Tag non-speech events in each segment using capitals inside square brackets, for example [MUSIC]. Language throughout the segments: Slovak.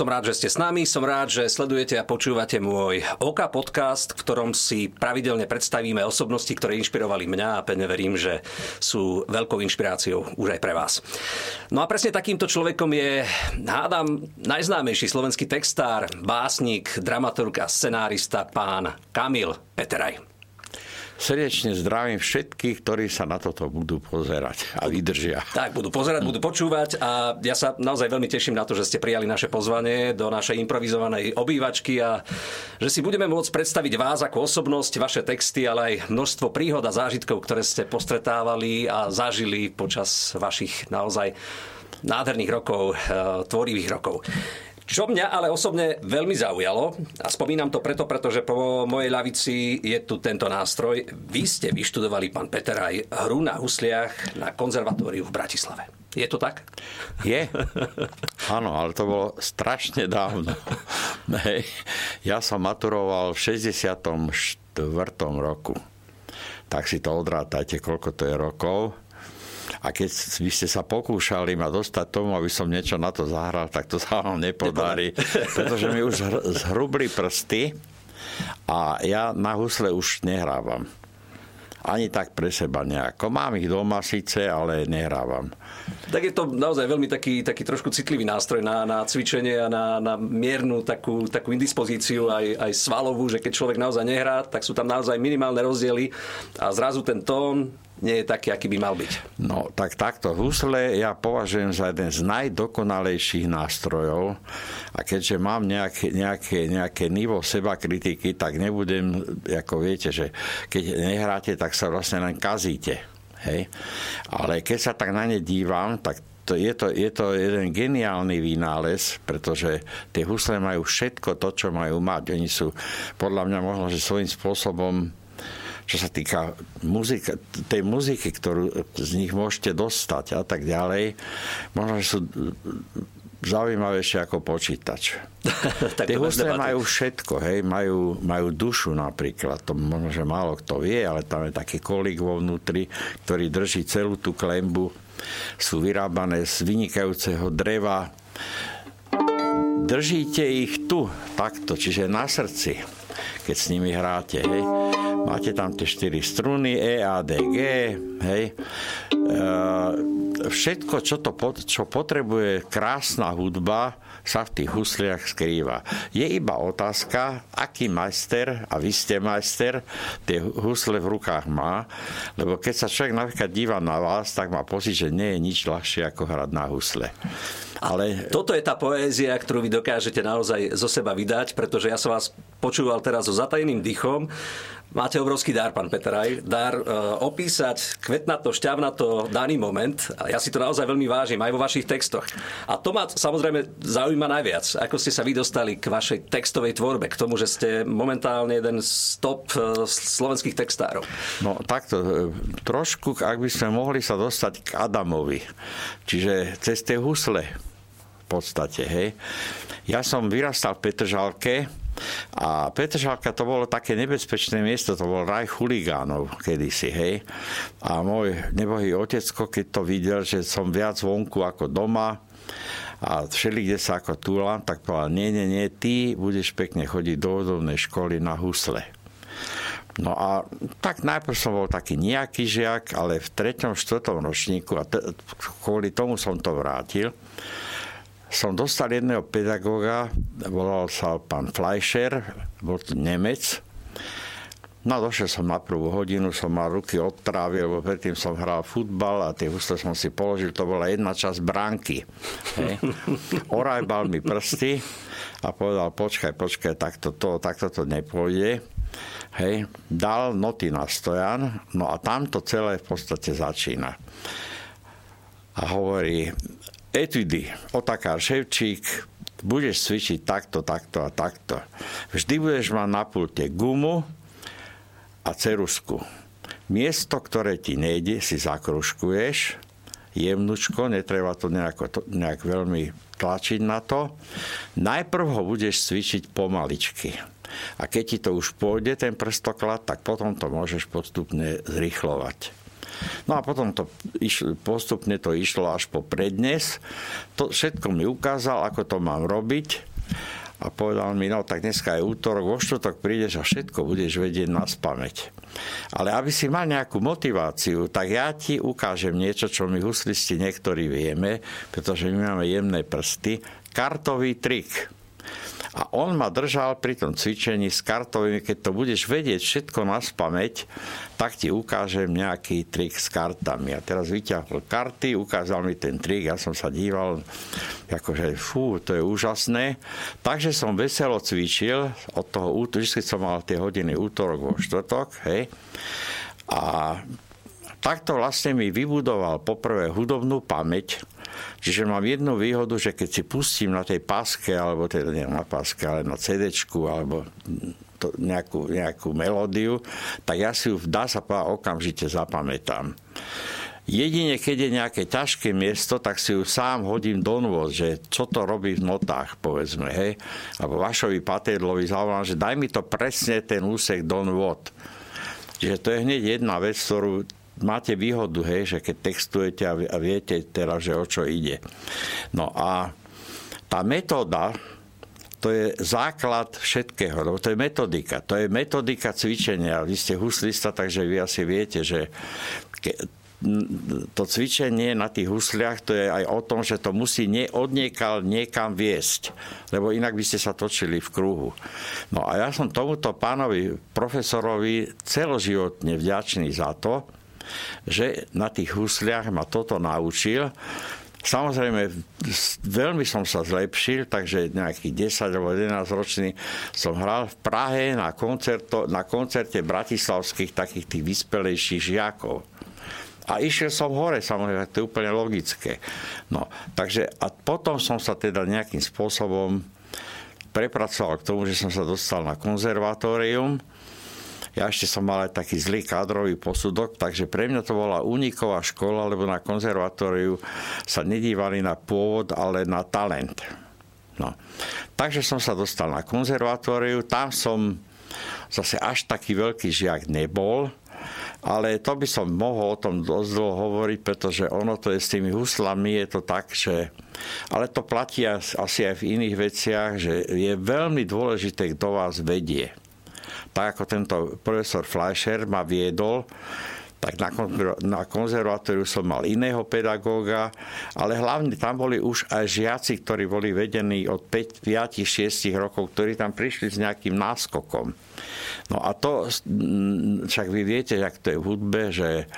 Som rád, že ste s nami, som rád, že sledujete a počúvate môj OK podcast, v ktorom si pravidelne predstavíme osobnosti, ktoré inšpirovali mňa a pevne verím, že sú veľkou inšpiráciou už aj pre vás. No a presne takýmto človekom je, hádam, najznámejší slovenský textár, básnik, dramaturg a scenárista pán Kamil Peteraj. Srdečne zdravím všetkých, ktorí sa na toto budú pozerať a vydržia. Tak, budú pozerať, budú počúvať a ja sa naozaj veľmi teším na to, že ste prijali naše pozvanie do našej improvizovanej obývačky a že si budeme môcť predstaviť vás ako osobnosť, vaše texty, ale aj množstvo príhod a zážitkov, ktoré ste postretávali a zažili počas vašich naozaj nádherných rokov, eh, tvorivých rokov. Čo mňa ale osobne veľmi zaujalo, a spomínam to preto, pretože po mojej lavici je tu tento nástroj. Vy ste vyštudovali, pán Peter, aj hru na husliach na konzervatóriu v Bratislave. Je to tak? Je. Áno, ale to bolo strašne dávno. Hej. Ja som maturoval v 64. roku. Tak si to odrátajte, koľko to je rokov. A keď by ste sa pokúšali ma dostať tomu, aby som niečo na to zahral, tak to sa vám nepodarí, pretože mi už zhrubli prsty a ja na husle už nehrávam. Ani tak pre seba nejako. Mám ich doma síce, ale nehrávam. Tak je to naozaj veľmi taký, taký trošku citlivý nástroj na, na cvičenie a na, na miernu takú, takú indispozíciu aj, aj svalovú, že keď človek naozaj nehrá, tak sú tam naozaj minimálne rozdiely a zrazu ten tón nie je taký, aký by mal byť. No, tak takto husle ja považujem za jeden z najdokonalejších nástrojov a keďže mám nejaké, nejaké, nejaké nivo seba kritiky, tak nebudem, ako viete, že keď nehráte, tak sa vlastne len kazíte. Hej? Ale keď sa tak na ne dívam, tak to, je, to, je to jeden geniálny vynález, pretože tie husle majú všetko to, čo majú mať. Oni sú podľa mňa možno, že svojím spôsobom čo sa týka muzika, tej muziky, ktorú z nich môžete dostať a tak ďalej, možno, že sú zaujímavejšie ako počítač. [LAUGHS] Tie husle majú všetko, hej, majú, majú dušu napríklad, to možno, že málo kto vie, ale tam je taký kolík vo vnútri, ktorý drží celú tú klembu. Sú vyrábané z vynikajúceho dreva. Držíte ich tu, takto, čiže na srdci, keď s nimi hráte, hej Máte tam tie štyri struny, E, A, D, G, hej. E, všetko, čo, to, čo potrebuje krásna hudba, sa v tých husliach skrýva. Je iba otázka, aký majster, a vy ste majster, tie husle v rukách má, lebo keď sa človek napríklad díva na vás, tak má pocit, že nie je nič ľahšie ako hrať na husle. Ale... Toto je tá poézia, ktorú vy dokážete naozaj zo seba vydať, pretože ja som vás počúval teraz so zatajeným dychom Máte obrovský dar, pán Peteraj. Dar e, opísať kvetnato, šťavnato daný moment. Ja si to naozaj veľmi vážim, aj vo vašich textoch. A to ma samozrejme zaujíma najviac. Ako ste sa vy dostali k vašej textovej tvorbe, k tomu, že ste momentálne jeden z top e, slovenských textárov. No takto, e, trošku, ak by sme mohli sa dostať k Adamovi. Čiže cez tie husle v podstate, hej. Ja som vyrastal v Petržalke, a Petržalka to bolo také nebezpečné miesto, to bol raj chuligánov kedysi, hej. A môj nebohý otecko, keď to videl, že som viac vonku ako doma, a všeli, kde sa ako túlam, tak povedal, nie, nie, nie, ty budeš pekne chodiť do odovnej školy na husle. No a tak najprv som bol taký nejaký žiak, ale v treťom, štvrtom ročníku, a t- kvôli tomu som to vrátil, som dostal jedného pedagóga, volal sa pán Fleischer, bol to Nemec. No došiel som na prvú hodinu, som mal ruky od trávy, lebo predtým som hral futbal a tie husle som si položil, to bola jedna časť bránky. Hej. [LAUGHS] Orajbal mi prsty a povedal, počkaj, počkaj, takto to, takto to nepôjde. Hej. Dal noty na stojan, no a tam to celé v podstate začína. A hovorí, etudy, Otakár Ševčík, budeš cvičiť takto, takto a takto. Vždy budeš mať na pulte gumu a cerusku. Miesto, ktoré ti nejde, si zakruškuješ, jemnučko, netreba to, nejako, nejak veľmi tlačiť na to. Najprv ho budeš cvičiť pomaličky. A keď ti to už pôjde, ten prstoklad, tak potom to môžeš postupne zrychlovať. No a potom to išlo, postupne to išlo až po prednes. To všetko mi ukázal, ako to mám robiť. a povedal mi, no tak dneska je útorok, vo štvrtok prídeš a všetko budeš vedieť na spameť. Ale aby si mal nejakú motiváciu, tak ja ti ukážem niečo, čo my huslisti niektorí vieme, pretože my máme jemné prsty, kartový trik. A on ma držal pri tom cvičení s kartovými, keď to budeš vedieť všetko na spameť, tak ti ukážem nejaký trik s kartami. A teraz vyťahol karty, ukázal mi ten trik, ja som sa díval, akože fú, to je úžasné. Takže som veselo cvičil od toho útorku, vždy som mal tie hodiny útorok vo štvrtok, hej. A takto vlastne mi vybudoval poprvé hudobnú pamäť, Čiže mám jednu výhodu, že keď si pustím na tej páske, alebo teda nie na páske, ale na CD, alebo to, nejakú, nejakú melódiu, tak ja si ju dá sa povedať okamžite zapamätám. Jedine, keď je nejaké ťažké miesto, tak si ju sám hodím do nôd, že čo to robí v notách, povedzme, hej. Alebo Vašovi Patédlovi zavolám, že daj mi to presne ten úsek do nôd. Čiže to je hneď jedna vec, ktorú máte výhodu, hej, že keď textujete a viete teraz, že o čo ide. No a tá metóda, to je základ všetkého, lebo to je metodika. To je metodika cvičenia. Vy ste huslista, takže vy asi viete, že to cvičenie na tých husliach to je aj o tom, že to musí nie, odniekal niekam viesť, lebo inak by ste sa točili v kruhu. No a ja som tomuto pánovi profesorovi celoživotne vďačný za to, že na tých husliach ma toto naučil. Samozrejme, veľmi som sa zlepšil, takže nejakých 10 alebo 11 ročný som hral v Prahe na, koncerto, na koncerte bratislavských takých tých vyspelejších žiakov. A išiel som hore, samozrejme, to je úplne logické. No, takže a potom som sa teda nejakým spôsobom prepracoval k tomu, že som sa dostal na konzervatórium ja ešte som mal aj taký zlý kádrový posudok, takže pre mňa to bola uniková škola, lebo na konzervatóriu sa nedívali na pôvod, ale na talent. No. Takže som sa dostal na konzervatóriu, tam som zase až taký veľký žiak nebol, ale to by som mohol o tom dosť dlho hovoriť, pretože ono to je s tými huslami, je to tak, že... Ale to platí asi aj v iných veciach, že je veľmi dôležité, kto vás vedie tak ako tento profesor Fleischer ma viedol, tak na, na konzervatóriu som mal iného pedagóga, ale hlavne tam boli už aj žiaci, ktorí boli vedení od 5, 5 6 rokov, ktorí tam prišli s nejakým náskokom. No a to, však vy viete, jak to je v hudbe, že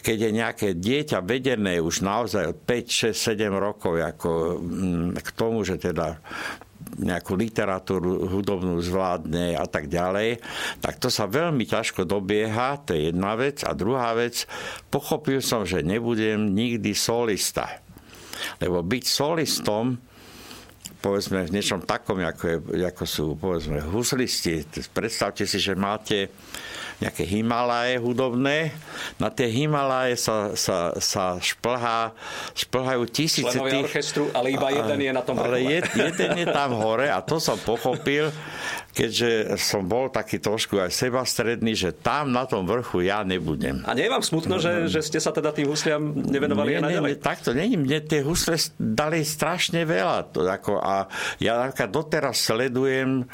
keď je nejaké dieťa vedené už naozaj od 5, 6, 7 rokov ako k tomu, že teda nejakú literatúru hudobnú zvládne a tak ďalej, tak to sa veľmi ťažko dobieha, to je jedna vec. A druhá vec, pochopil som, že nebudem nikdy solista. Lebo byť solistom povedzme v niečom takom, ako, je, ako sú povedzme huslisti. Predstavte si, že máte nejaké Himalaje hudobné. Na tie Himalaje sa, sa, sa šplhá, šplhajú tisíce Členovia tých... orchestru, ale iba jeden je na tom. Ale je, jeden je tam hore a to som pochopil, keďže som bol taký trošku aj sebastredný, že tam na tom vrchu ja nebudem. A nie je vám smutno, že, že ste sa teda tým husliam nevenovali nie, nie, nie, takto není. Mne tie husle dali strašne veľa. To, ako, a ja doteraz sledujem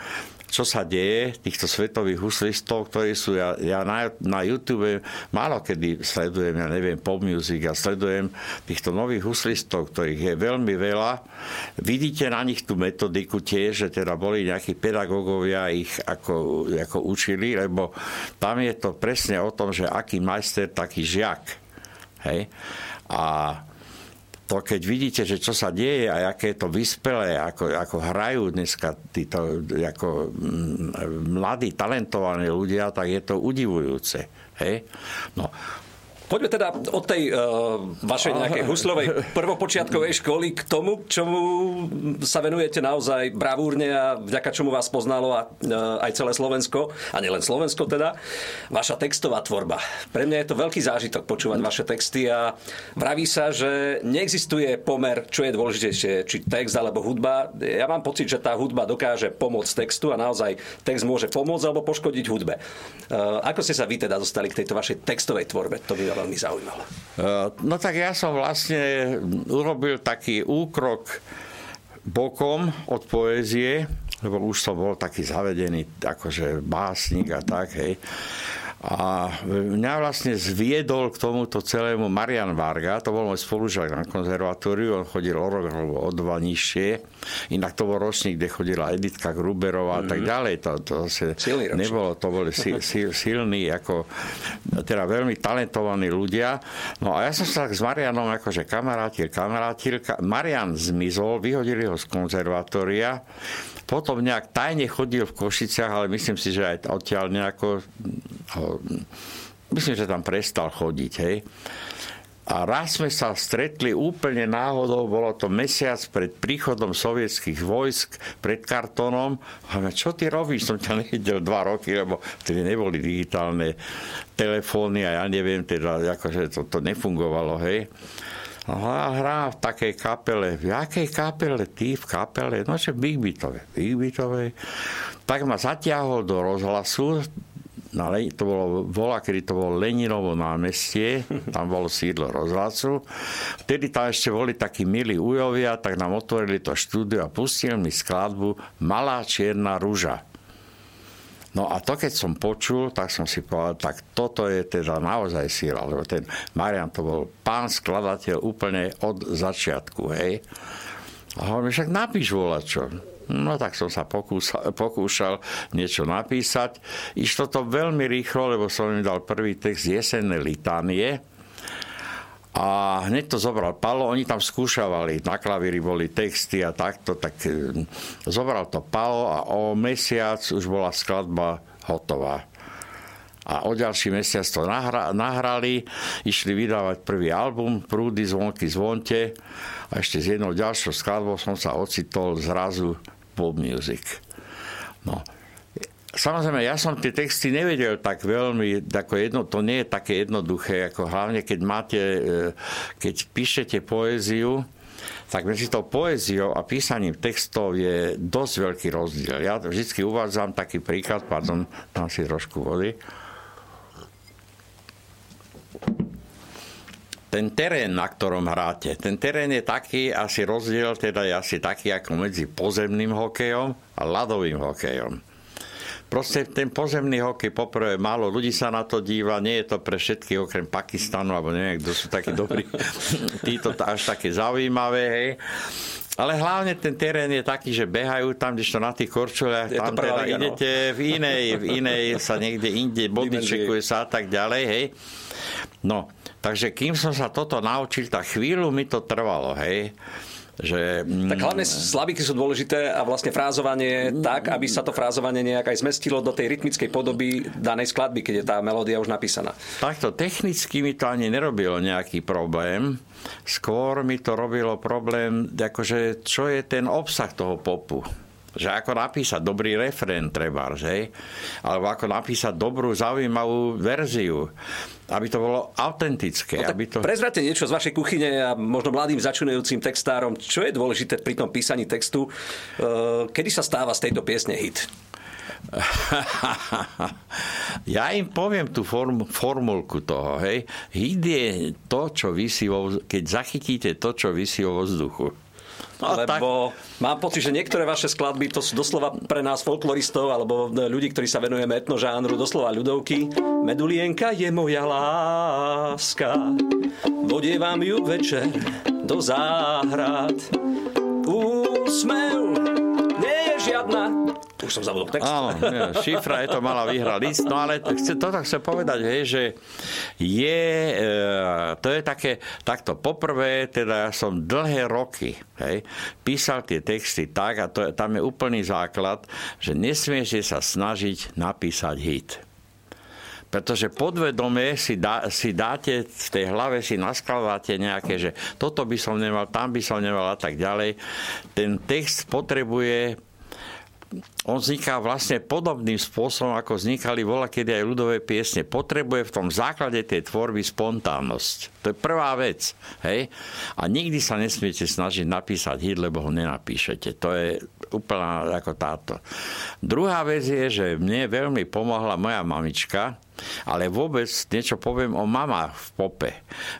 čo sa deje, týchto svetových huslistov, ktorí sú, ja, ja na, na YouTube málo kedy sledujem, ja neviem, pop music a sledujem týchto nových huslistov, ktorých je veľmi veľa. Vidíte na nich tú metodiku tiež, že teda boli nejakí pedagógovia ich ako, ako učili, lebo tam je to presne o tom, že aký majster, taký žiak. Hej? A to keď vidíte, že čo sa deje a aké je to vyspelé, ako, ako hrajú dneska títo ako mm, mladí, talentovaní ľudia, tak je to udivujúce. Hej? No, Poďme teda od tej uh, vašej nejakej huslovej prvopočiatkovej školy k tomu, čomu sa venujete naozaj bravúrne a vďaka čomu vás poznalo a, uh, aj celé Slovensko, a nielen Slovensko teda, vaša textová tvorba. Pre mňa je to veľký zážitok počúvať vaše texty a vraví sa, že neexistuje pomer, čo je dôležitejšie, či text alebo hudba. Ja mám pocit, že tá hudba dokáže pomôcť textu a naozaj text môže pomôcť alebo poškodiť hudbe. Uh, ako ste sa vy teda dostali k tejto vašej textovej tvorbe? To by veľmi zaujímalo. Eh, no tak ja som vlastne urobil taký úkrok bokom od poézie, lebo už som bol taký zavedený, akože básnik a tak, hej. A mňa vlastne zviedol k tomuto celému Marian Varga, to bol môj spolužiak na konzervatóriu, on chodil o rok alebo o dva nižšie. Inak to bol ročník, kde chodila Editka Gruberová mm-hmm. a tak mhm. ďalej. To, to zase nebolo, to boli si, [LAUGHS] si, silní, ako, teda veľmi talentovaní ľudia. No a ja som sa tak s Marianom akože kamarátil, kamarátil. Marian zmizol, vyhodili ho z konzervatória potom nejak tajne chodil v Košiciach, ale myslím si, že aj odtiaľ nejako... Myslím, že tam prestal chodiť, hej. A raz sme sa stretli úplne náhodou, bolo to mesiac pred príchodom sovietských vojsk pred kartonom. A čo ty robíš? Som ťa nevidel dva roky, lebo vtedy neboli digitálne telefóny a ja neviem, teda, akože to, to nefungovalo, hej. A hrá v takej kapele. V jakej kapele? Ty v kapele? No, že Big Beatovej. Big Beatovej. Tak ma zatiahol do rozhlasu, na, to bolo vola, kedy to bolo Leninovo námestie, tam bolo sídlo rozhlasu. Vtedy tam ešte boli takí milí ujovia, tak nám otvorili to štúdio a pustili mi skladbu Malá čierna rúža. No a to, keď som počul, tak som si povedal, tak toto je teda naozaj síla, lebo ten Marian to bol pán skladateľ úplne od začiatku, hej. A hovorím, však napíš volačo. No tak som sa pokúsal, pokúšal niečo napísať. Išlo to veľmi rýchlo, lebo som im dal prvý text jesenné litánie, a hneď to zobral Palo, oni tam skúšavali, na klavíri boli texty a takto, tak e, zobral to Palo a o mesiac už bola skladba hotová. A o ďalší mesiac to nahra, nahrali, išli vydávať prvý album Prúdy, zvonky, zvonte a ešte s jednou ďalšou skladbou som sa ocitol zrazu pop music. No, Samozrejme, ja som tie texty nevedel tak veľmi, ako jedno, to nie je také jednoduché, ako hlavne keď máte, e, keď píšete poéziu, tak medzi tou poéziou a písaním textov je dosť veľký rozdiel. Ja vždy uvádzam taký príklad, pardon, tam si trošku vody. Ten terén, na ktorom hráte, ten terén je taký, asi rozdiel teda je asi taký ako medzi pozemným hokejom a ľadovým hokejom Proste ten pozemný hokej, poprvé, málo ľudí sa na to díva, nie je to pre všetkých okrem Pakistanu, alebo neviem, kto sú takí dobrí, [LAUGHS] títo až také zaujímavé, hej. Ale hlavne ten terén je taký, že behajú tam, to na tých korčuliach, tam teda liga, no. idete v inej, v inej sa niekde inde bodyčekuje sa a tak ďalej, hej. No, takže kým som sa toto naučil, tak chvíľu mi to trvalo, hej. Že, tak hlavne slabiky sú dôležité a vlastne frázovanie tak, aby sa to frázovanie nejak aj zmestilo do tej rytmickej podoby danej skladby, keď je tá melódia už napísaná. Takto technicky mi to ani nerobilo nejaký problém. Skôr mi to robilo problém, akože čo je ten obsah toho popu že ako napísať dobrý refrén treba, že? alebo ako napísať dobrú, zaujímavú verziu, aby to bolo autentické. No, aby to... Prezrate niečo z vašej kuchyne a možno mladým začínajúcim textárom, čo je dôležité pri tom písaní textu, e, kedy sa stáva z tejto piesne hit? [LAUGHS] ja im poviem tú form, formulku toho, hej. Hit je to, čo vysí vo, keď zachytíte to, čo vysí vo vzduchu. No, lebo tak... mám pocit, že niektoré vaše skladby to sú doslova pre nás folkloristov alebo ľudí, ktorí sa venujeme etnožánru, doslova ľudovky. Medulienka je moja láska, vodievam ju večer do záhrad. Úsmev už som zabudol text. Áno, šifra je to malá výhra list. No ale toto chcem povedať, hej, že je, e, to je také, takto poprvé, teda ja som dlhé roky hej, písal tie texty tak, a to, tam je úplný základ, že nesmiete sa snažiť napísať hit pretože podvedome si, dá, si dáte v tej hlave, si naskladáte nejaké, že toto by som nemal, tam by som nemal a tak ďalej. Ten text potrebuje on vzniká vlastne podobným spôsobom, ako vznikali vola, kedy aj ľudové piesne. Potrebuje v tom základe tej tvorby spontánnosť. To je prvá vec. Hej? A nikdy sa nesmiete snažiť napísať hit, lebo ho nenapíšete. To je úplná ako táto. Druhá vec je, že mne veľmi pomohla moja mamička, Ale vôbec niečo poviem o mamách v pope.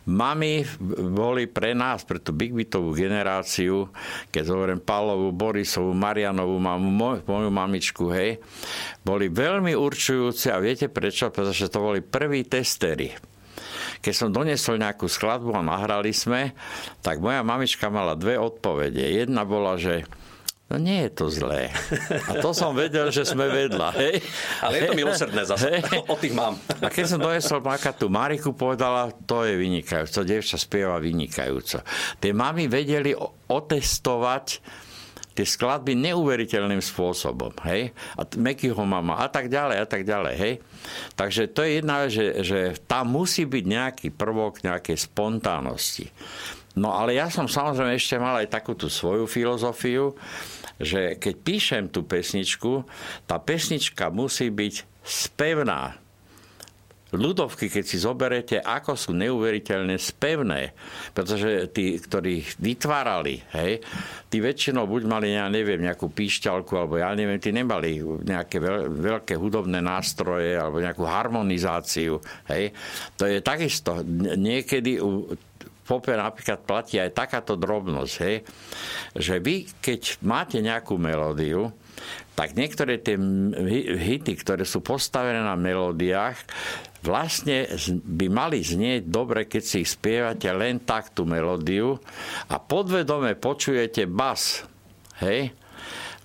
Mami boli pre nás, pre tú Big Beatovú generáciu, keď zoberiem Pavlovú, Borisovú, Marianovú mamu, moju mamičku, hej, boli veľmi určujúce a viete prečo? Pretože to boli prví testery keď som donesol nejakú skladbu a nahrali sme, tak moja mamička mala dve odpovede. Jedna bola, že No nie je to zlé. A to som vedel, že sme vedľa. Hej. Ale je to milosrdné zase. Hej. O tých mám. A keď som donesol tú Mariku, povedala, to je vynikajúco. Dievča spieva vynikajúco. Tie mami vedeli otestovať tie skladby neuveriteľným spôsobom. Hej? A Mekyho mama a tak ďalej a tak ďalej. Hej? Takže to je jedna vec, že, že tam musí byť nejaký prvok nejakej spontánnosti. No ale ja som samozrejme ešte mal aj takú tú svoju filozofiu, že keď píšem tú pesničku, tá pesnička musí byť spevná. Ľudovky, keď si zoberete, ako sú neuveriteľne spevné, pretože tí, ktorí vytvárali, hej, tí väčšinou buď mali, ja neviem, nejakú píšťalku, alebo ja neviem, tí nemali nejaké veľké hudobné nástroje, alebo nejakú harmonizáciu, hej. To je takisto, niekedy pope napríklad platí aj takáto drobnosť, hej, že vy, keď máte nejakú melódiu, tak niektoré tie hity, ktoré sú postavené na melódiách, vlastne by mali znieť dobre, keď si ich spievate len tak tú melódiu a podvedome počujete bas. Hej?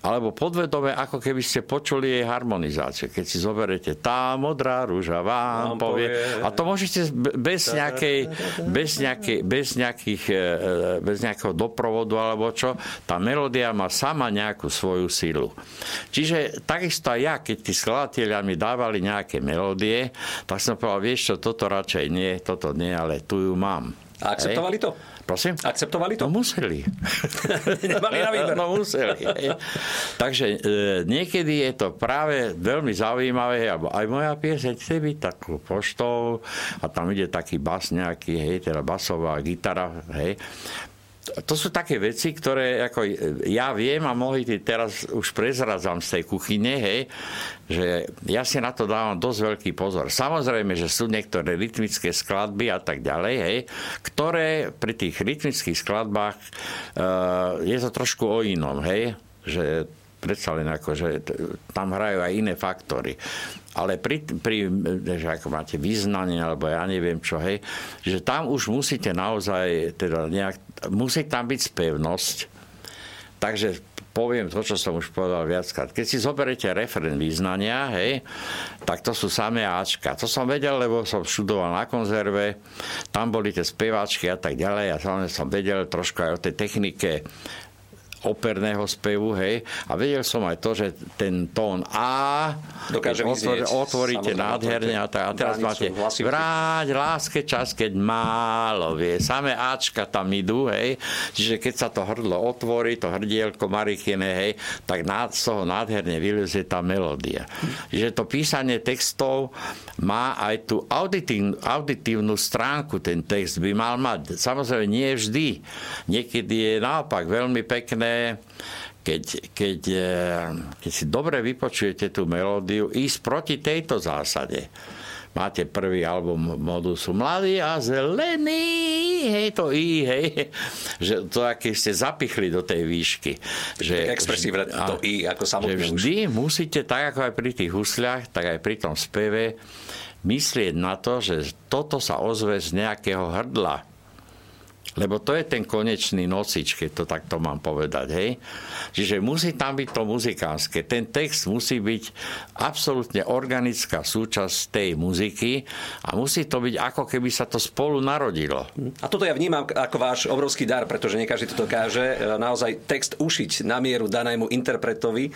Alebo podvedome, ako keby ste počuli jej harmonizáciu. Keď si zoberete tá modrá rúža vám, vám povie, povie. A to môžete bez, nejakej, bez, nejakej, bez, nejakých, e, bez nejakého doprovodu alebo čo, tá melódia má sama nejakú svoju silu. Čiže takisto aj ja, keď tí skladatelia mi dávali nejaké melódie, tak som povedal, vieš čo, toto radšej nie, toto nie, ale tu ju mám. A akceptovali to? Prosím? Akceptovali to? No museli. [LAUGHS] Nemali na výber. No museli. Takže e, niekedy je to práve veľmi zaujímavé, aj moja pieseň chce byť takú poštou a tam ide taký bas nejaký, hej, teda basová gitara, hej to sú také veci, ktoré ako ja viem a mohli teraz už prezradzam z tej kuchyne, hej, že ja si na to dávam dosť veľký pozor. Samozrejme, že sú niektoré rytmické skladby a tak ďalej, hej, ktoré pri tých rytmických skladbách uh, je to trošku o inom, hej, že predsa len ako, že tam hrajú aj iné faktory ale pri, pri že ako máte význanie, alebo ja neviem čo, hej, že tam už musíte naozaj, teda nejak, musí tam byť spevnosť. Takže poviem to, čo som už povedal viackrát. Keď si zoberete referent význania, hej, tak to sú samé Ačka. To som vedel, lebo som študoval na konzerve, tam boli tie speváčky a tak ďalej. A ja som vedel trošku aj o tej technike operného spevu, hej. A vedel som aj to, že ten tón A Dokáže otvor, otvoríte nádherne a, tak, a teraz máte vráť láske čas, keď málo vie. Samé Ačka tam idú, hej. Čiže keď sa to hrdlo otvorí, to hrdielko Marikine, hej, tak z toho nádherne vylezie tá melódia. Čiže to písanie textov má aj tú auditív, auditívnu stránku, ten text by mal mať. Samozrejme, nie vždy. Niekedy je naopak veľmi pekné keď, keď, eh, keď si dobre vypočujete tú melódiu, ísť proti tejto zásade. Máte prvý album Modusu Mladý a zelený, hej, to I, hej, že to, aké ste zapichli do tej výšky. Že, expresívne to I, ako samotné vždy už. musíte, tak ako aj pri tých husliach, tak aj pri tom speve, myslieť na to, že toto sa ozve z nejakého hrdla lebo to je ten konečný nosič, keď to takto mám povedať. Hej? Čiže musí tam byť to muzikánske. Ten text musí byť absolútne organická súčasť tej muziky a musí to byť ako keby sa to spolu narodilo. A toto ja vnímam ako váš obrovský dar, pretože nie to dokáže e, naozaj text ušiť na mieru danému interpretovi.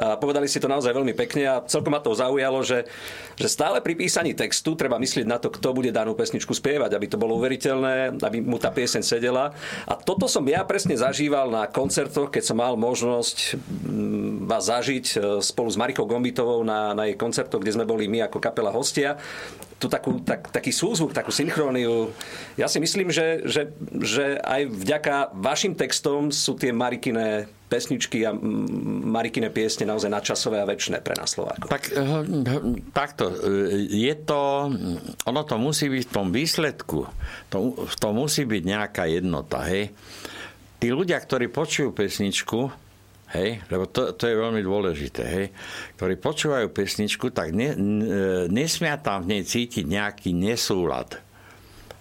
A povedali si to naozaj veľmi pekne a celkom ma to zaujalo, že, že stále pri písaní textu treba myslieť na to, kto bude danú pesničku spievať, aby to bolo uveriteľné, aby mu tá pies pieseň sedela. A toto som ja presne zažíval na koncertoch, keď som mal možnosť mm, vás zažiť e, spolu s Marikou Gombitovou na, na jej koncertoch, kde sme boli my ako kapela hostia. Tu takú, tak, taký súzvuk, takú synchróniu. Ja si myslím, že, že, že aj vďaka vašim textom sú tie Marikine pesničky a Marikine piesne naozaj nadčasové a väčšie pre nás Slovákov. Tak, eh, takto, eh, je to, ono to musí byť v tom výsledku, to, to musí byť nejaká jednota, hej. Tí ľudia, ktorí počujú pesničku, hej, lebo to, to je veľmi dôležité, hej, ktorí počúvajú pesničku, tak ne, nesmia tam v nej cítiť nejaký nesúlad.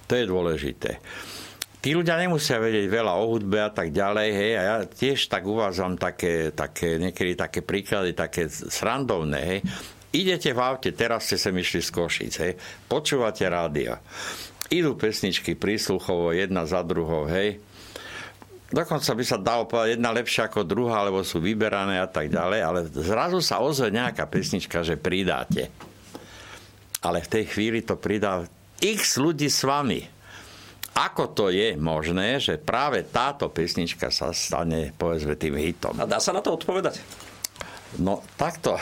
To je dôležité. Tí ľudia nemusia vedieť veľa o hudbe a tak ďalej, hej, a ja tiež tak uvádzam také, také, niekedy také príklady, také srandovné, hej. Idete v aute, teraz ste sem išli z Košic, hej, počúvate rádio. Idú pesničky prísluchovo jedna za druhou, hej, dokonca by sa dalo povedať jedna lepšia ako druhá, lebo sú vyberané a tak ďalej, ale zrazu sa ozve nejaká pesnička, že pridáte. Ale v tej chvíli to pridá x ľudí s vami. Ako to je možné, že práve táto pesnička sa stane, povedzme, tým hitom? A dá sa na to odpovedať? No takto.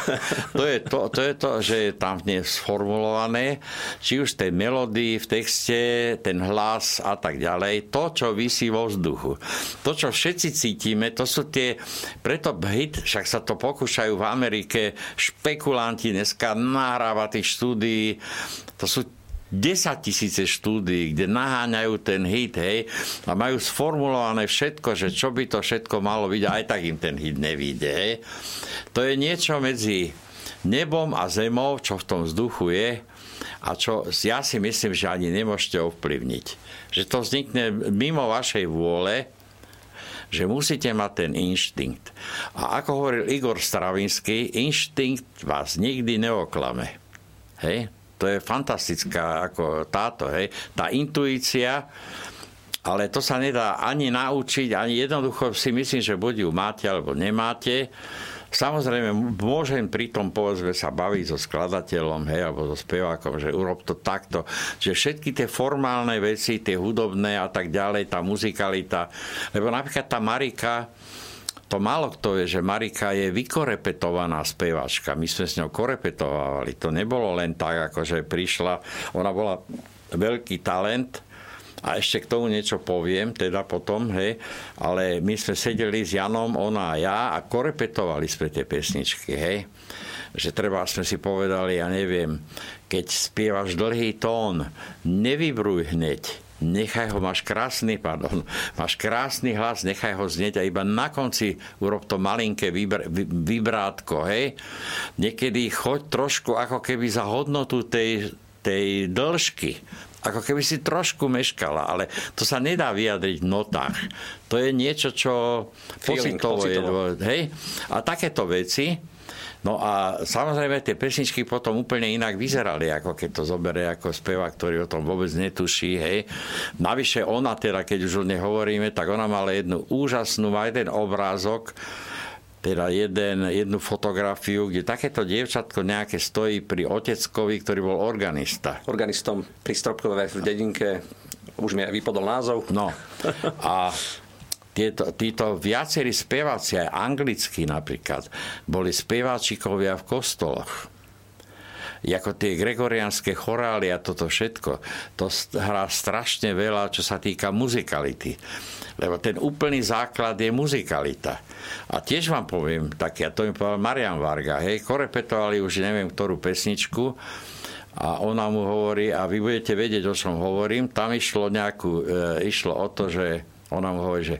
[LAUGHS] to, je to, to je to, že je tam sformulované, či už tej melódii, v texte, ten hlas a tak ďalej, to, čo vysí vo vzduchu. To, čo všetci cítime, to sú tie, preto hit, však sa to pokúšajú v Amerike, špekulanti dneska nahráva tých štúdií, to sú 10 tisíce štúdií, kde naháňajú ten hit, hej, a majú sformulované všetko, že čo by to všetko malo byť, aj tak im ten hit nevíde, hej. To je niečo medzi nebom a zemou, čo v tom vzduchu je, a čo ja si myslím, že ani nemôžete ovplyvniť. Že to vznikne mimo vašej vôle, že musíte mať ten inštinkt. A ako hovoril Igor Stravinsky, inštinkt vás nikdy neoklame. Hej? To je fantastická ako táto, hej. Tá intuícia, ale to sa nedá ani naučiť, ani jednoducho si myslím, že buď ju máte alebo nemáte. Samozrejme, môžem pri tom povedzme sa baviť so skladateľom, hej, alebo so spevákom, že urob to takto. Že všetky tie formálne veci, tie hudobné a tak ďalej, tá muzikalita. Lebo napríklad tá Marika, to málo kto vie, že Marika je vykorepetovaná spevačka. My sme s ňou korepetovali. To nebolo len tak, ako že prišla. Ona bola veľký talent, a ešte k tomu niečo poviem, teda potom, hej, ale my sme sedeli s Janom, ona a ja a korepetovali sme tie pesničky, hej. Že treba sme si povedali, ja neviem, keď spievaš dlhý tón, nevybruj hneď, nechaj ho, máš krásny, pardon, máš krásny hlas, nechaj ho znieť a iba na konci urob to malinké vybr- vybrátko, hej. Niekedy choď trošku ako keby za hodnotu tej, tej dĺžky. Ako keby si trošku meškala, ale to sa nedá vyjadriť v notách. To je niečo, čo Feeling, pocitovo, pocitovo. je. Hej? A takéto veci, No a samozrejme tie pesničky potom úplne inak vyzerali, ako keď to zoberie ako spevák, ktorý o tom vôbec netuší. Hej. Navyše ona teda, keď už o nej hovoríme, tak ona mala jednu úžasnú, má jeden obrázok, teda jeden, jednu fotografiu, kde takéto dievčatko nejaké stojí pri oteckovi, ktorý bol organista. Organistom pri Stropkové v dedinke, už mi vypadol názov. No. A tieto, títo viacerí speváci, aj anglicky napríklad, boli speváčikovia v kostoloch ako tie gregorianské chorály a toto všetko, to hrá strašne veľa, čo sa týka muzikality. Lebo ten úplný základ je muzikalita. A tiež vám poviem, tak ja to mi povedal Marian Varga, hej, korepetovali už neviem ktorú pesničku, a ona mu hovorí, a vy budete vedieť, o čom hovorím, tam išlo, nejakú, e, išlo o to, že ona mu hovorí, že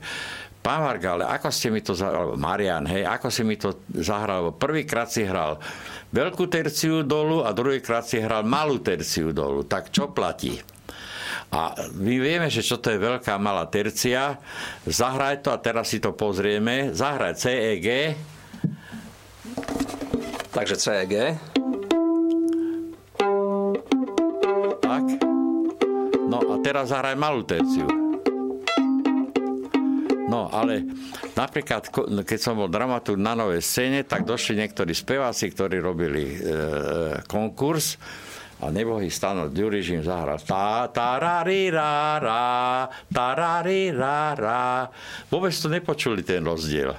pán Varga, ale ako ste mi to zahral, Marian, hej, ako si mi to zahral, prvýkrát si hral veľkú terciu dolu a druhýkrát si hral malú terciu dolu, tak čo platí? A my vieme, že čo to je veľká malá tercia. Zahraj to a teraz si to pozrieme. Zahraj CEG. Takže CEG. Tak. No a teraz zahraj malú terciu. No, ale napríklad, keď som bol dramaturg na novej scéne, tak došli niektorí speváci, ktorí robili e, konkurs a nebohý Stano Ďuriž im zahral tá, tá, ri, rá, rá, tá, ri, rá, rá. Vôbec to nepočuli ten rozdiel.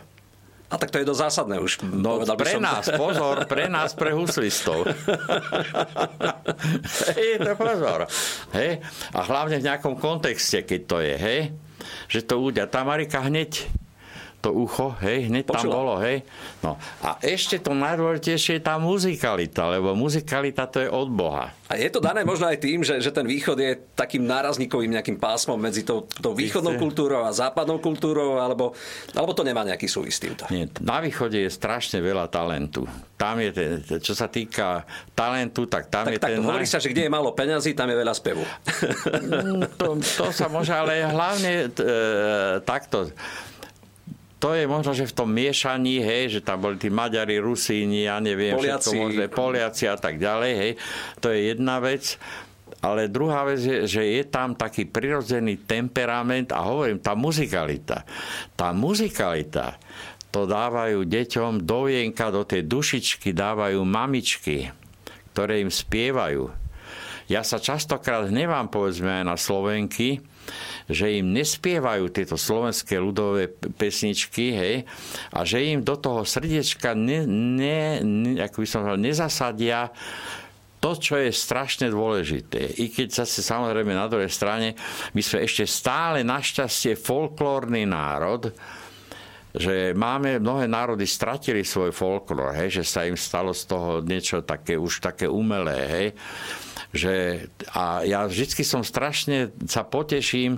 A tak to je dosť zásadné už. No pre som. nás, pozor, pre nás, pre huslistov. [LAUGHS] hej, to pozor. Hej? A hlavne v nejakom kontexte, keď to je, hej? Že to udia. Tá Marika hneď to ucho, hej, hneď Počula. tam bolo, hej. No a ešte to najdôležitejšie je tá muzikalita, lebo muzikalita to je od Boha. A je to dané možno aj tým, že, že ten východ je takým nárazníkovým nejakým pásmom medzi tou, tou východnou kultúrou a západnou kultúrou, alebo, alebo to nemá nejaký súvis týmto? Nie, na východe je strašne veľa talentu. Tam je, ten, čo sa týka talentu, tak tam tak, je tak, ten... Hovorí sa, že kde je málo peňazí, tam je veľa spevu. Mm, to, to sa môže, ale hlavne e, takto to je možno, že v tom miešaní, hej, že tam boli tí Maďari, Rusíni, ja neviem, Poliaci. všetko možné, Poliaci a tak ďalej, hej, to je jedna vec. Ale druhá vec je, že je tam taký prirodzený temperament a hovorím, tá muzikalita. Tá muzikalita, to dávajú deťom do vienka, do tej dušičky dávajú mamičky, ktoré im spievajú. Ja sa častokrát hnevám, povedzme, aj na Slovenky, že im nespievajú tieto slovenské ľudové pesničky, hej, a že im do toho srdiečka ne, ne, ne, ako by som povedal, nezasadia to, čo je strašne dôležité. I keď zase samozrejme na druhej strane, my sme ešte stále našťastie folklórny národ, že máme, mnohé národy stratili svoj folklór, hej, že sa im stalo z toho niečo také, už také umelé, hej že, a ja vždy som strašne sa poteším,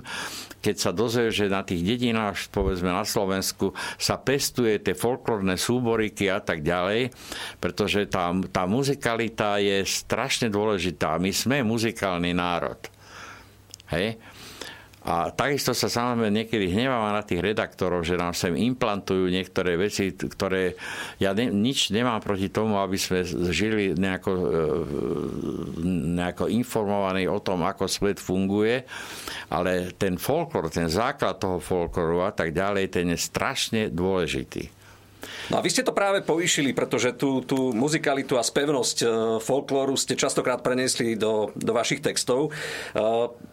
keď sa dozvie, že na tých dedinách, povedzme na Slovensku, sa pestuje tie folklórne súboriky a tak ďalej, pretože tá, tá muzikalita je strašne dôležitá. My sme muzikálny národ. Hej? A takisto sa samozrejme niekedy hnevávam na tých redaktorov, že nám sem implantujú niektoré veci, ktoré ja ne, nič nemám proti tomu, aby sme žili nejako, e, nejako informovaní o tom, ako svet funguje, ale ten folklor, ten základ toho folkloru a tak ďalej, ten je strašne dôležitý. No a vy ste to práve povýšili, pretože tú, tú muzikalitu a spevnosť e, folklóru ste častokrát preniesli do, do vašich textov. E,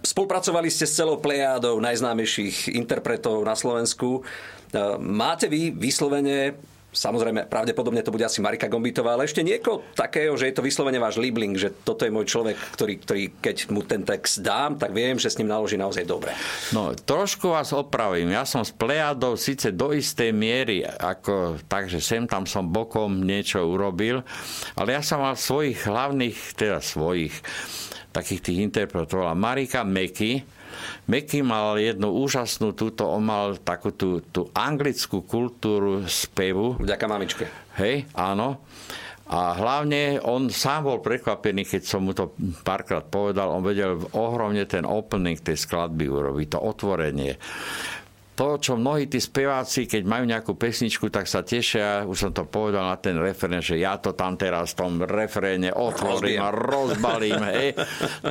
spolupracovali ste s celou plejádou najznámejších interpretov na Slovensku. E, máte vy vyslovene Samozrejme, pravdepodobne to bude asi Marika Gombitová, ale ešte niekoho takého, že je to vyslovene váš libling, že toto je môj človek, ktorý, ktorý keď mu ten text dám, tak viem, že s ním naloží naozaj dobre. No, trošku vás opravím. Ja som s Plejadou síce do istej miery, ako, takže sem tam som bokom niečo urobil, ale ja som mal svojich hlavných, teda svojich, takých tých interpretovala Marika Meky, Meky mal jednu úžasnú túto, on mal takú tú, tú anglickú kultúru spevu. Vďaka mamičke. Hej, áno. A hlavne on sám bol prekvapený, keď som mu to párkrát povedal, on vedel ohromne ten opening tej skladby urobiť, to otvorenie to, čo mnohí tí speváci, keď majú nejakú pesničku, tak sa tešia, už som to povedal na ten referén, že ja to tam teraz v tom refréne otvorím a rozbalím, hej.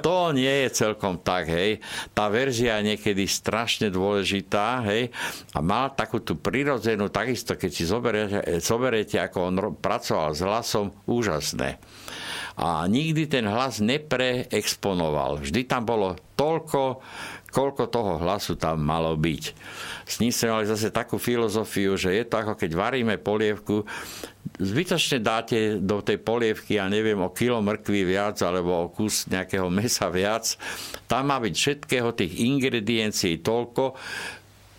To nie je celkom tak, hej. Tá verzia je niekedy strašne dôležitá, hej. A má takú tú prirodzenú, takisto keď si zoberiete, zoberiete ako on pracoval s hlasom, úžasné a nikdy ten hlas nepreexponoval. Vždy tam bolo toľko, koľko toho hlasu tam malo byť s ním sme mali zase takú filozofiu, že je to ako keď varíme polievku, zbytočne dáte do tej polievky, ja neviem, o kilo mrkvy viac alebo o kus nejakého [LAUGHS] mesa viac. Tam má byť všetkého tých ingrediencií toľko,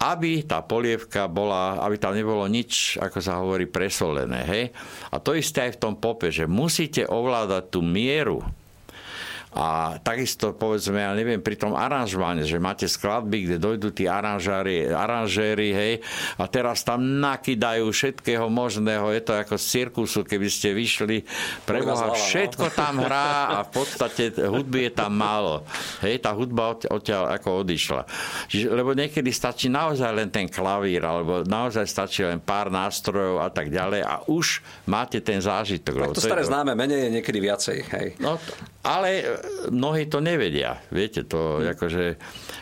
aby tá polievka bola, aby tam nebolo nič, ako sa hovorí, presolené. Hej? A to isté aj v tom pope, že musíte ovládať tú mieru a takisto povedzme, ja neviem, pri tom aranžmáne, že máte skladby, kde dojdú tí aranžári, aranžéri, hej, a teraz tam nakydajú všetkého možného, je to ako z cirkusu, keby ste vyšli, pre Boha, no. všetko tam hrá a v podstate hudby je tam málo. Hej, tá hudba odtiaľ ako odišla. Čiže, lebo niekedy stačí naozaj len ten klavír, alebo naozaj stačí len pár nástrojov a tak ďalej a už máte ten zážitok. Tak to staré to... známe, menej je niekedy viacej. Hej. No, ale mnohí to nevedia. Viete, to akože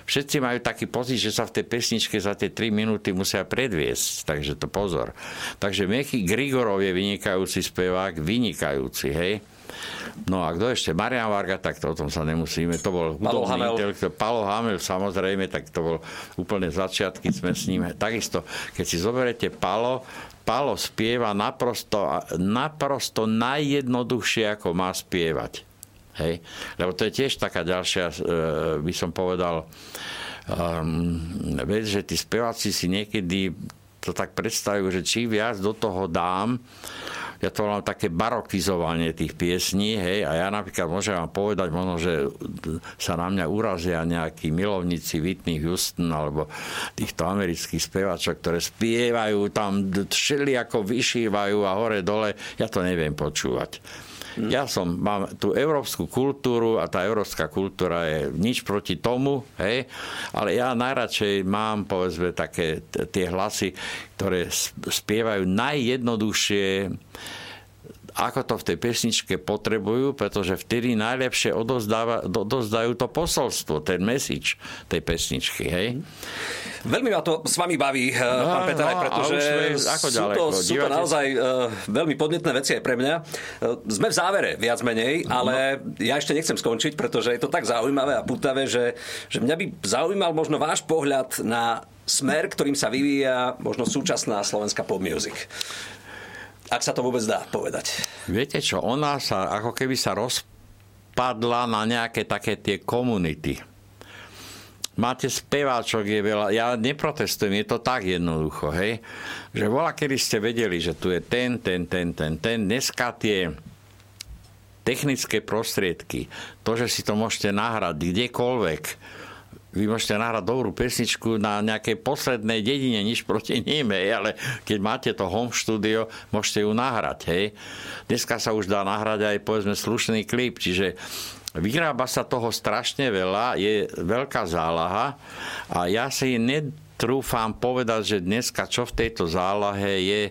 všetci majú taký pocit, že sa v tej pesničke za tie 3 minúty musia predviesť, takže to pozor. Takže Meky Grigorov je vynikajúci spevák, vynikajúci, hej. No a kto ešte? Marian Varga, tak to o tom sa nemusíme. To bol Palo Hamel. Palo Hamel, samozrejme, tak to bol úplne začiatky, sme s ním. Takisto, keď si zoberete Palo, Palo spieva naprosto, naprosto najjednoduchšie, ako má spievať. Hej? Lebo to je tiež taká ďalšia, e, by som povedal, um, vec, že tí speváci si niekedy to tak predstavujú, že či viac do toho dám, ja to volám také barokizovanie tých piesní, hej, a ja napríklad môžem vám povedať, možno, že sa na mňa urazia nejakí milovníci Whitney Houston alebo týchto amerických speváčok, ktoré spievajú tam, všeli ako vyšívajú a hore dole, ja to neviem počúvať. Hm. Ja som, mám tú európsku kultúru a tá európska kultúra je nič proti tomu, hej, ale ja najradšej mám, povedzme, také tie hlasy, ktoré spievajú najjednoduchšie ako to v tej pesničke potrebujú, pretože vtedy najlepšie odozdajú to posolstvo, ten message tej pesničky. Hej? Veľmi ma to s vami baví, eh, no, pán Peter, no, pretože ako sú, to, sú to naozaj uh, veľmi podnetné veci aj pre mňa. Uh, sme v závere, viac menej, ale no. ja ešte nechcem skončiť, pretože je to tak zaujímavé a putavé, že, že mňa by zaujímal možno váš pohľad na smer, ktorým sa vyvíja možno súčasná slovenská pop music. Ak sa to vôbec dá povedať. Viete čo, ona sa ako keby sa rozpadla na nejaké také tie komunity. Máte speváčok, je veľa, ja neprotestujem, je to tak jednoducho, hej, že bola, kedy ste vedeli, že tu je ten, ten, ten, ten, ten, dneska tie technické prostriedky, to, že si to môžete nahrať kdekoľvek, vy môžete nahrať dobrú pesničku na nejakej poslednej dedine, nič proti ním, hej, ale keď máte to home studio, môžete ju nahrať. Hej. Dneska sa už dá nahrať aj povedzme slušný klip, čiže vyrába sa toho strašne veľa, je veľká zálaha a ja si netrúfam povedať, že dneska čo v tejto zálahe je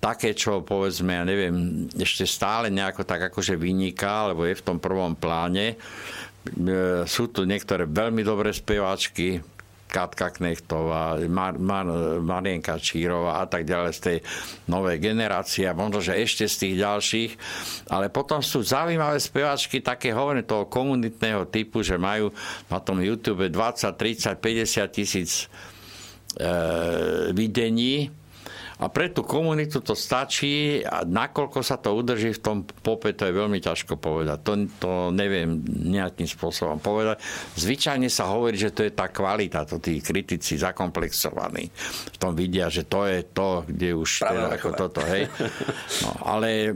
také, čo povedzme, ja neviem, ešte stále nejako tak akože vyniká, alebo je v tom prvom pláne. E, sú tu niektoré veľmi dobré speváčky, Katka Knechtová, Mar- Mar- Marienka Čírova a tak ďalej z tej novej generácie a možno, že ešte z tých ďalších. Ale potom sú zaujímavé speváčky také, hovorím, toho komunitného typu, že majú na tom YouTube 20, 30, 50 tisíc e, videní a pre tú komunitu to stačí a nakoľko sa to udrží v tom pope, to je veľmi ťažko povedať. To, to neviem nejakým spôsobom povedať. Zvyčajne sa hovorí, že to je tá kvalita, to tí kritici zakomplexovaní. V tom vidia, že to je to, kde už teda ako toto, hej. [LAUGHS] No, ale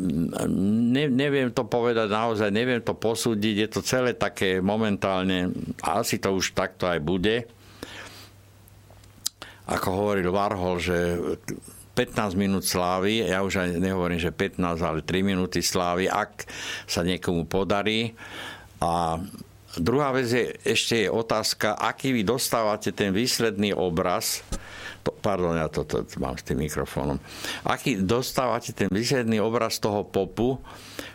ne, neviem to povedať naozaj, neviem to posúdiť, je to celé také momentálne, asi to už takto aj bude ako hovoril Varhol, že 15 minút slávy, ja už aj nehovorím, že 15, ale 3 minúty slávy, ak sa niekomu podarí. A druhá vec je, ešte je otázka, aký vy dostávate ten výsledný obraz, pardon, ja to, to, to mám s tým mikrofónom, aký dostávate ten výsledný obraz toho popu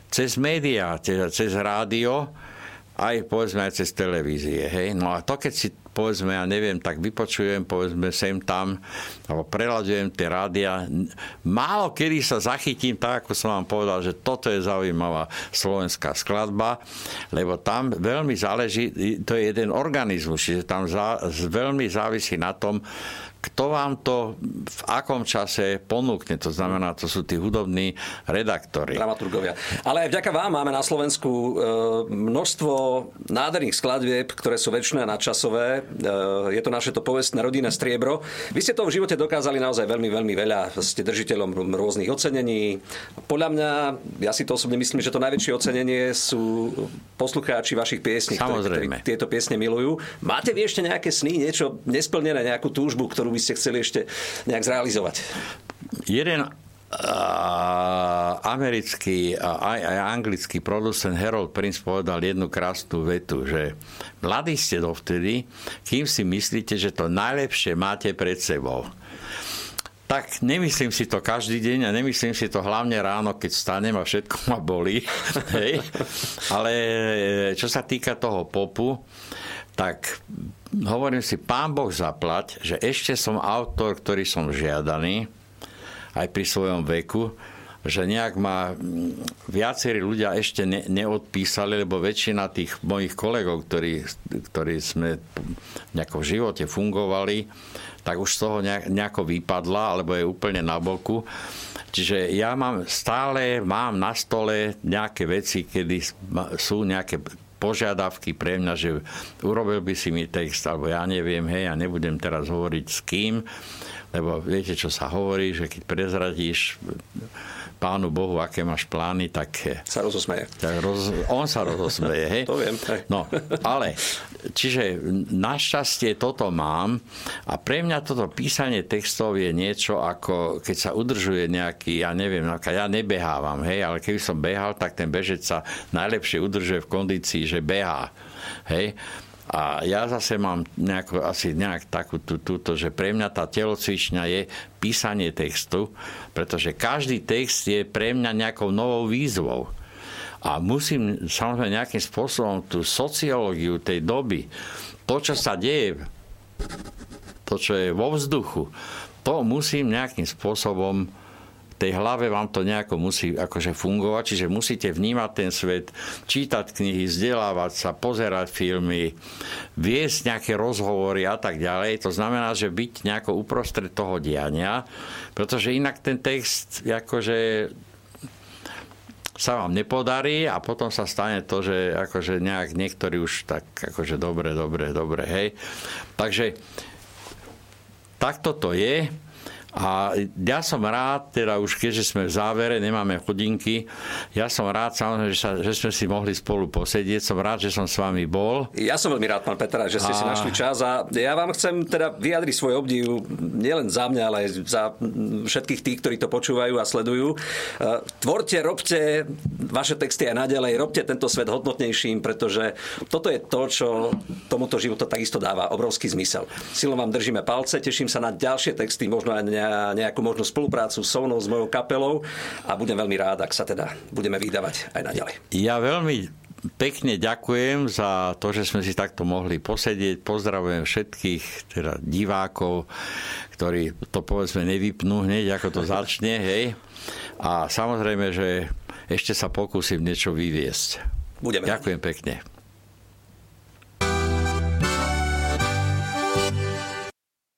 cez médiá, cez, cez rádio, aj povedzme aj cez televízie. Hej? No a to, keď si povedzme, ja neviem, tak vypočujem, povedzme, sem tam, alebo prelaďujem tie rádia. Málo kedy sa zachytím, tak ako som vám povedal, že toto je zaujímavá slovenská skladba, lebo tam veľmi záleží, to je jeden organizmus, čiže tam za, veľmi závisí na tom, kto vám to v akom čase ponúkne. To znamená, to sú tí hudobní redaktori. Dramaturgovia. Ale aj vďaka vám máme na Slovensku e, množstvo nádherných skladieb, ktoré sú väčšie a nadčasové. E, je to naše to povestné rodinné striebro. Vy ste to v živote dokázali naozaj veľmi, veľmi veľa. Ste držiteľom rôznych ocenení. Podľa mňa, ja si to osobne myslím, že to najväčšie ocenenie sú poslucháči vašich piesní, ktorí, ktorí tieto piesne milujú. Máte vy ešte nejaké sny, niečo nesplnené, nejakú túžbu, ktorú ktorú by ste chceli ešte nejak zrealizovať? Jeden americký a aj, aj anglický producent Harold Prince povedal jednu krásnu vetu, že mladí ste dovtedy, kým si myslíte, že to najlepšie máte pred sebou. Tak nemyslím si to každý deň a nemyslím si to hlavne ráno, keď stanem a všetko ma boli. [LAUGHS] Hej. Ale čo sa týka toho popu, tak hovorím si, pán Boh zaplať, že ešte som autor, ktorý som žiadaný, aj pri svojom veku, že nejak ma viacerí ľudia ešte ne, neodpísali, lebo väčšina tých mojich kolegov, ktorí, ktorí sme nejako v živote fungovali, tak už z toho nejako vypadla, alebo je úplne na boku. Čiže ja mám stále mám na stole nejaké veci, kedy sú nejaké požiadavky pre mňa, že urobil by si mi text, alebo ja neviem, hej, ja nebudem teraz hovoriť s kým, lebo viete, čo sa hovorí, že keď prezradíš pánu Bohu, aké máš plány, tak... Sa rozosmeje. Tak roz, on sa rozosmeje, hej? To viem. Hej. No, ale, čiže našťastie toto mám a pre mňa toto písanie textov je niečo ako, keď sa udržuje nejaký, ja neviem, ja nebehávam, hej, ale keby som behal, tak ten bežec sa najlepšie udržuje v kondícii, že behá, hej? A ja zase mám nejako, asi nejak takú tú, túto, že pre mňa tá telocvičňa je písanie textu, pretože každý text je pre mňa nejakou novou výzvou. A musím samozrejme nejakým spôsobom tú sociológiu tej doby, to, čo sa deje, to, čo je vo vzduchu, to musím nejakým spôsobom tej hlave vám to nejako musí akože fungovať, čiže musíte vnímať ten svet, čítať knihy, vzdelávať sa, pozerať filmy, viesť nejaké rozhovory a tak ďalej. To znamená, že byť nejako uprostred toho diania, pretože inak ten text akože sa vám nepodarí a potom sa stane to, že akože nejak niektorí už tak akože dobre, dobre, dobre, hej. Takže takto to je. A ja som rád, teda už keďže sme v závere, nemáme hodinky, ja som rád samozrejme, že, sa, že sme si mohli spolu posedieť, som rád, že som s vami bol. Ja som veľmi rád, pán Petra, že ste a... si našli čas a ja vám chcem teda vyjadriť svoj obdiv nielen za mňa, ale aj za všetkých tých, ktorí to počúvajú a sledujú. E, tvorte, robte vaše texty aj naďalej, robte tento svet hodnotnejším, pretože toto je to, čo tomuto životu takisto dáva obrovský zmysel. Silom vám držíme palce, teším sa na ďalšie texty, možno aj nejakú možnú spoluprácu so mnou, s mojou kapelou a budem veľmi rád, ak sa teda budeme vydávať aj naďalej. Ja veľmi pekne ďakujem za to, že sme si takto mohli posedieť. Pozdravujem všetkých teda divákov, ktorí to povedzme nevypnú hneď, ako to začne, hej. A samozrejme, že ešte sa pokúsim niečo vyviesť. Budeme. Ďakujem pekne.